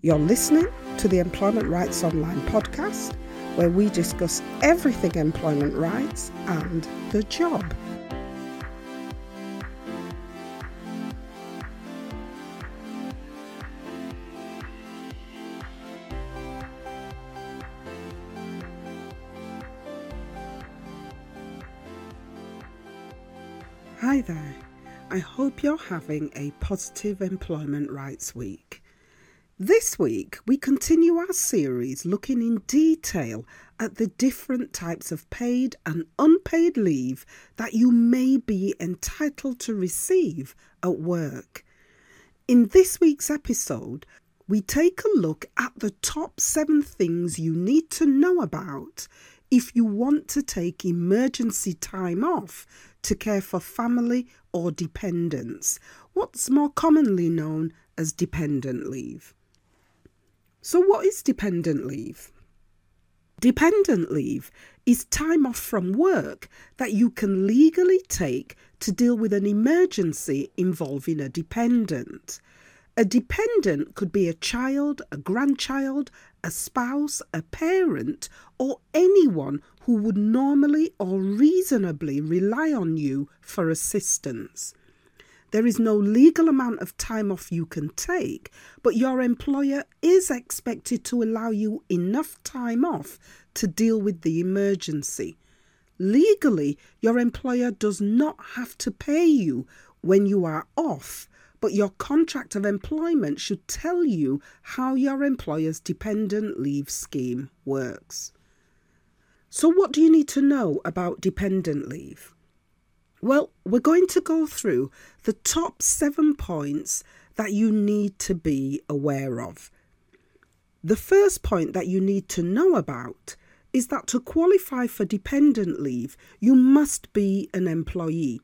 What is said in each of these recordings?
You're listening to the Employment Rights Online podcast, where we discuss everything employment rights and the job. Hi there. I hope you're having a positive employment rights week. This week, we continue our series looking in detail at the different types of paid and unpaid leave that you may be entitled to receive at work. In this week's episode, we take a look at the top seven things you need to know about if you want to take emergency time off to care for family or dependents, what's more commonly known as dependent leave. So, what is dependent leave? Dependent leave is time off from work that you can legally take to deal with an emergency involving a dependent. A dependent could be a child, a grandchild, a spouse, a parent, or anyone who would normally or reasonably rely on you for assistance. There is no legal amount of time off you can take, but your employer is expected to allow you enough time off to deal with the emergency. Legally, your employer does not have to pay you when you are off, but your contract of employment should tell you how your employer's dependent leave scheme works. So, what do you need to know about dependent leave? Well, we're going to go through the top seven points that you need to be aware of. The first point that you need to know about is that to qualify for dependent leave, you must be an employee.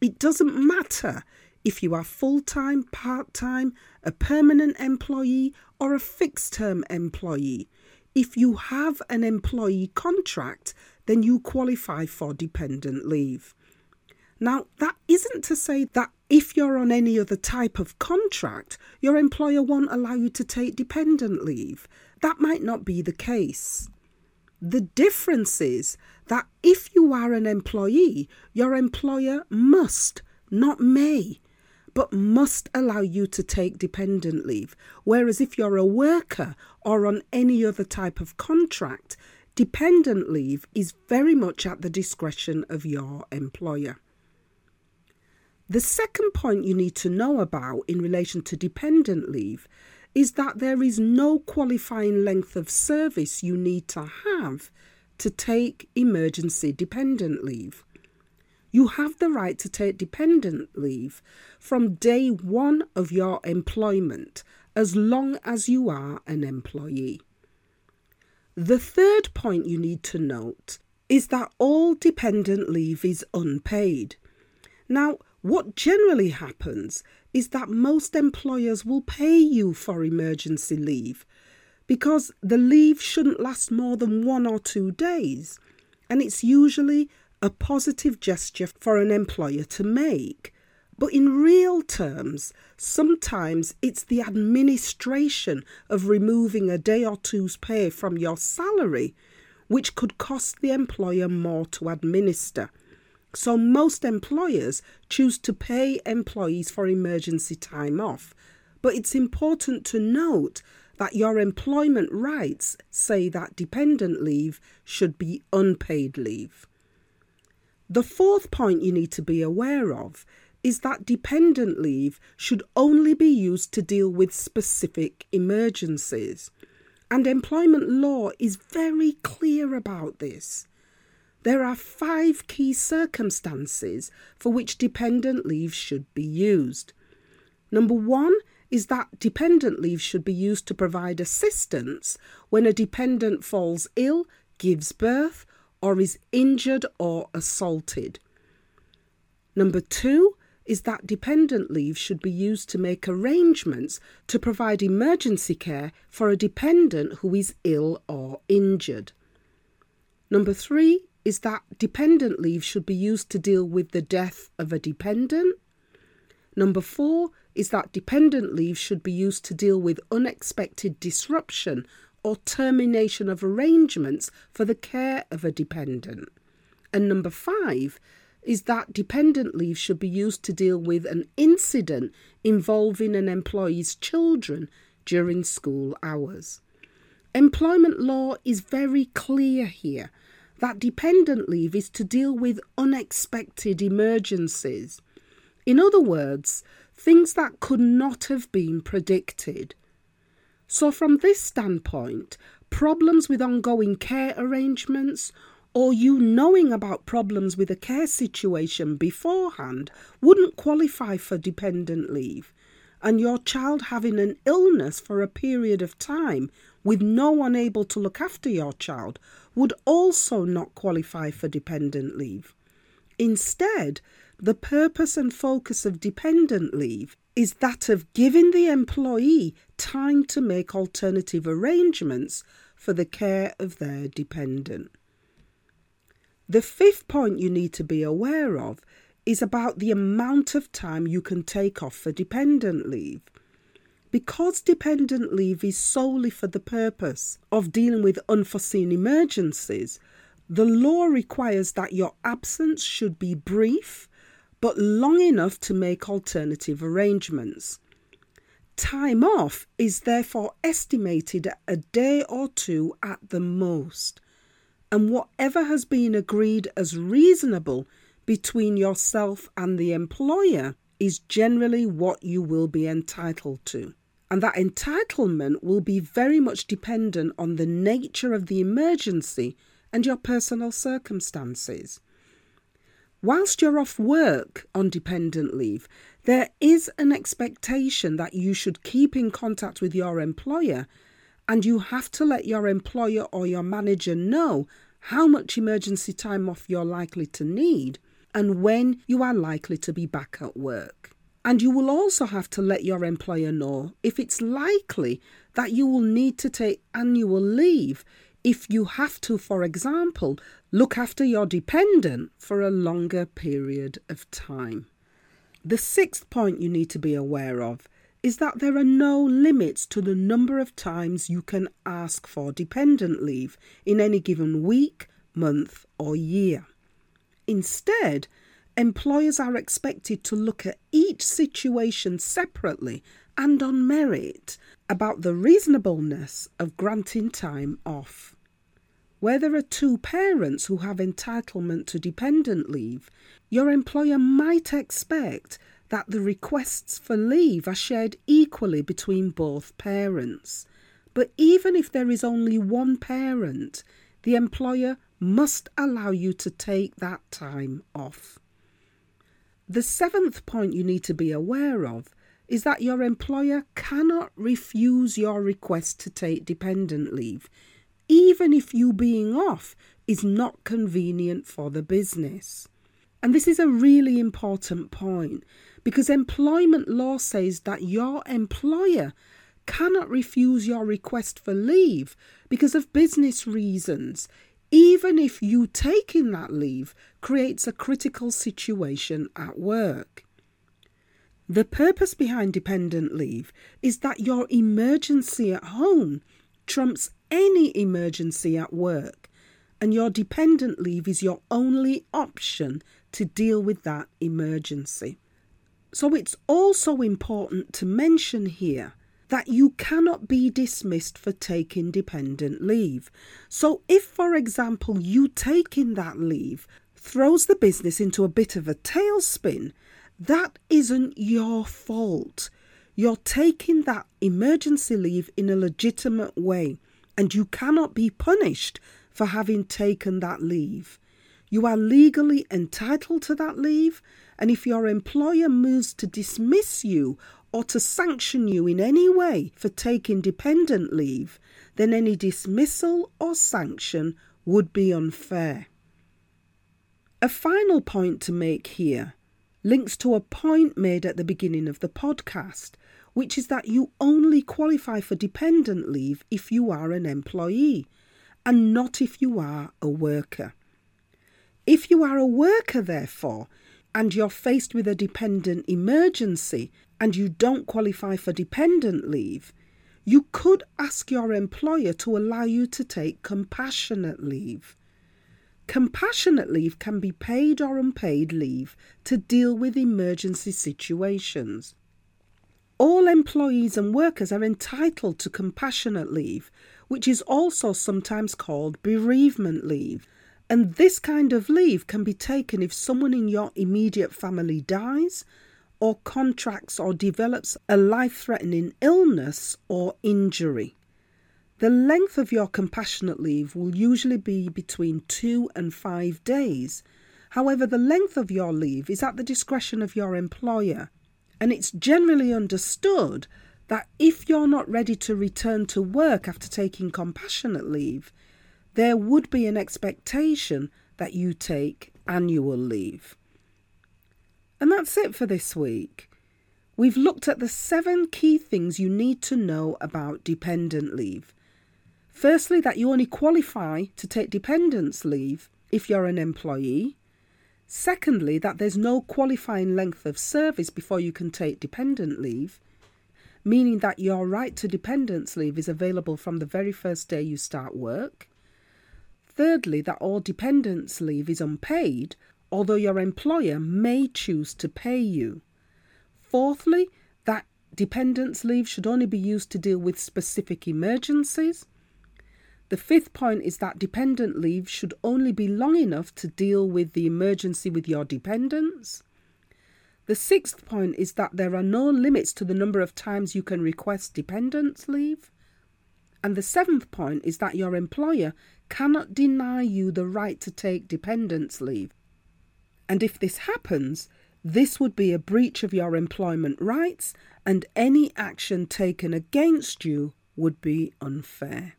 It doesn't matter if you are full time, part time, a permanent employee, or a fixed term employee. If you have an employee contract, then you qualify for dependent leave. Now, that isn't to say that if you're on any other type of contract, your employer won't allow you to take dependent leave. That might not be the case. The difference is that if you are an employee, your employer must, not may, but must allow you to take dependent leave. Whereas if you're a worker or on any other type of contract, dependent leave is very much at the discretion of your employer. The second point you need to know about in relation to dependent leave is that there is no qualifying length of service you need to have to take emergency dependent leave. You have the right to take dependent leave from day one of your employment as long as you are an employee. The third point you need to note is that all dependent leave is unpaid. Now, what generally happens is that most employers will pay you for emergency leave because the leave shouldn't last more than one or two days, and it's usually a positive gesture for an employer to make. But in real terms, sometimes it's the administration of removing a day or two's pay from your salary which could cost the employer more to administer. So, most employers choose to pay employees for emergency time off. But it's important to note that your employment rights say that dependent leave should be unpaid leave. The fourth point you need to be aware of is that dependent leave should only be used to deal with specific emergencies. And employment law is very clear about this. There are five key circumstances for which dependent leave should be used. Number one is that dependent leave should be used to provide assistance when a dependent falls ill, gives birth, or is injured or assaulted. Number two is that dependent leave should be used to make arrangements to provide emergency care for a dependent who is ill or injured. Number three is that dependent leave should be used to deal with the death of a dependent. Number four is that dependent leave should be used to deal with unexpected disruption or termination of arrangements for the care of a dependent. And number five is that dependent leave should be used to deal with an incident involving an employee's children during school hours. Employment law is very clear here that dependent leave is to deal with unexpected emergencies. In other words, things that could not have been predicted. So, from this standpoint, problems with ongoing care arrangements or you knowing about problems with a care situation beforehand wouldn't qualify for dependent leave, and your child having an illness for a period of time with no one able to look after your child would also not qualify for dependent leave. Instead, the purpose and focus of dependent leave is that of giving the employee time to make alternative arrangements for the care of their dependent. The fifth point you need to be aware of is about the amount of time you can take off for dependent leave. Because dependent leave is solely for the purpose of dealing with unforeseen emergencies, the law requires that your absence should be brief but long enough to make alternative arrangements. Time off is therefore estimated at a day or two at the most, and whatever has been agreed as reasonable between yourself and the employer is generally what you will be entitled to. And that entitlement will be very much dependent on the nature of the emergency and your personal circumstances. Whilst you're off work on dependent leave, there is an expectation that you should keep in contact with your employer and you have to let your employer or your manager know how much emergency time off you're likely to need, and when you are likely to be back at work. And you will also have to let your employer know if it's likely that you will need to take annual leave if you have to, for example, look after your dependent for a longer period of time. The sixth point you need to be aware of is that there are no limits to the number of times you can ask for dependent leave in any given week, month, or year. Instead, employers are expected to look at each situation separately and on merit about the reasonableness of granting time off. Where there are two parents who have entitlement to dependent leave, your employer might expect that the requests for leave are shared equally between both parents. But even if there is only one parent, the employer must allow you to take that time off. The seventh point you need to be aware of is that your employer cannot refuse your request to take dependent leave, even if you being off is not convenient for the business. And this is a really important point because employment law says that your employer cannot refuse your request for leave because of business reasons, even if you taking that leave creates a critical situation at work. The purpose behind dependent leave is that your emergency at home trumps any emergency at work, and your dependent leave is your only option to deal with that emergency. So it's also important to mention here that you cannot be dismissed for taking dependent leave. So, if, for example, you taking that leave throws the business into a bit of a tailspin, that isn't your fault. You're taking that emergency leave in a legitimate way, and you cannot be punished for having taken that leave. You are legally entitled to that leave, and if your employer moves to dismiss you or to sanction you in any way for taking dependent leave, then any dismissal or sanction would be unfair. A final point to make here links to a point made at the beginning of the podcast, which is that you only qualify for dependent leave if you are an employee and not if you are a worker. If you are a worker, therefore, and you're faced with a dependent emergency and you don't qualify for dependent leave, you could ask your employer to allow you to take compassionate leave. Compassionate leave can be paid or unpaid leave to deal with emergency situations. All employees and workers are entitled to compassionate leave, which is also sometimes called bereavement leave. And this kind of leave can be taken if someone in your immediate family dies, or contracts or develops a life threatening illness or injury. The length of your compassionate leave will usually be between two and five days. However, the length of your leave is at the discretion of your employer, and it's generally understood that if you're not ready to return to work after taking compassionate leave, there would be an expectation that you take annual leave. And that's it for this week. We've looked at the seven key things you need to know about dependent leave. Firstly, that you only qualify to take dependence leave if you're an employee. Secondly, that there's no qualifying length of service before you can take dependent leave, meaning that your right to dependence leave is available from the very first day you start work. Thirdly, that all dependence leave is unpaid although your employer may choose to pay you. Fourthly, that dependence leave should only be used to deal with specific emergencies. The fifth point is that dependent leave should only be long enough to deal with the emergency with your dependents. The sixth point is that there are no limits to the number of times you can request dependence leave. And the seventh point is that your employer cannot deny you the right to take dependence leave. And if this happens, this would be a breach of your employment rights, and any action taken against you would be unfair.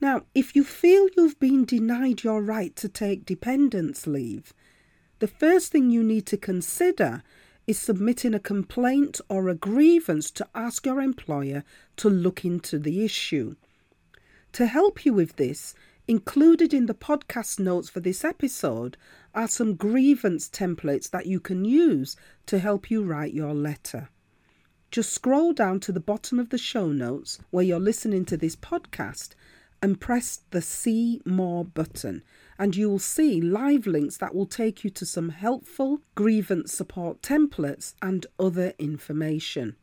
Now, if you feel you've been denied your right to take dependence leave, the first thing you need to consider is submitting a complaint or a grievance to ask your employer to look into the issue. To help you with this, Included in the podcast notes for this episode are some grievance templates that you can use to help you write your letter. Just scroll down to the bottom of the show notes where you're listening to this podcast and press the See More button, and you will see live links that will take you to some helpful grievance support templates and other information.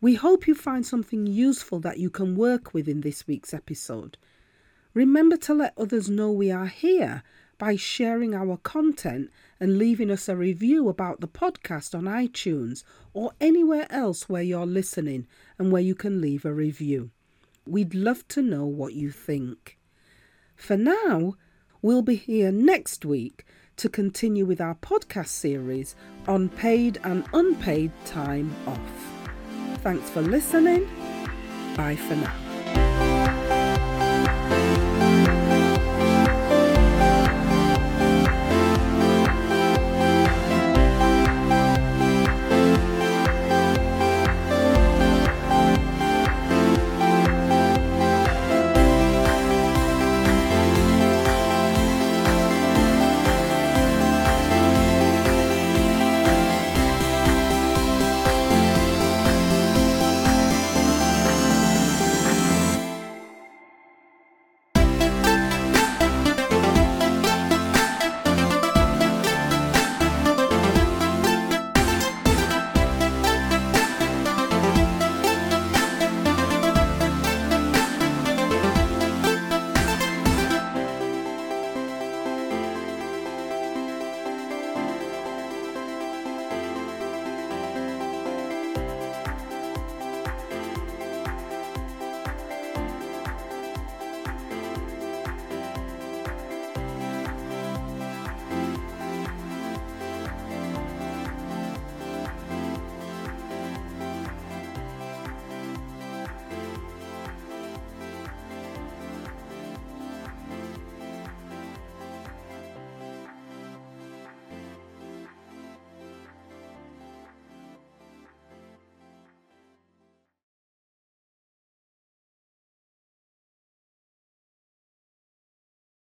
We hope you find something useful that you can work with in this week's episode. Remember to let others know we are here by sharing our content and leaving us a review about the podcast on iTunes or anywhere else where you're listening and where you can leave a review. We'd love to know what you think. For now, we'll be here next week to continue with our podcast series on paid and unpaid time off. Thanks for listening. Bye for now.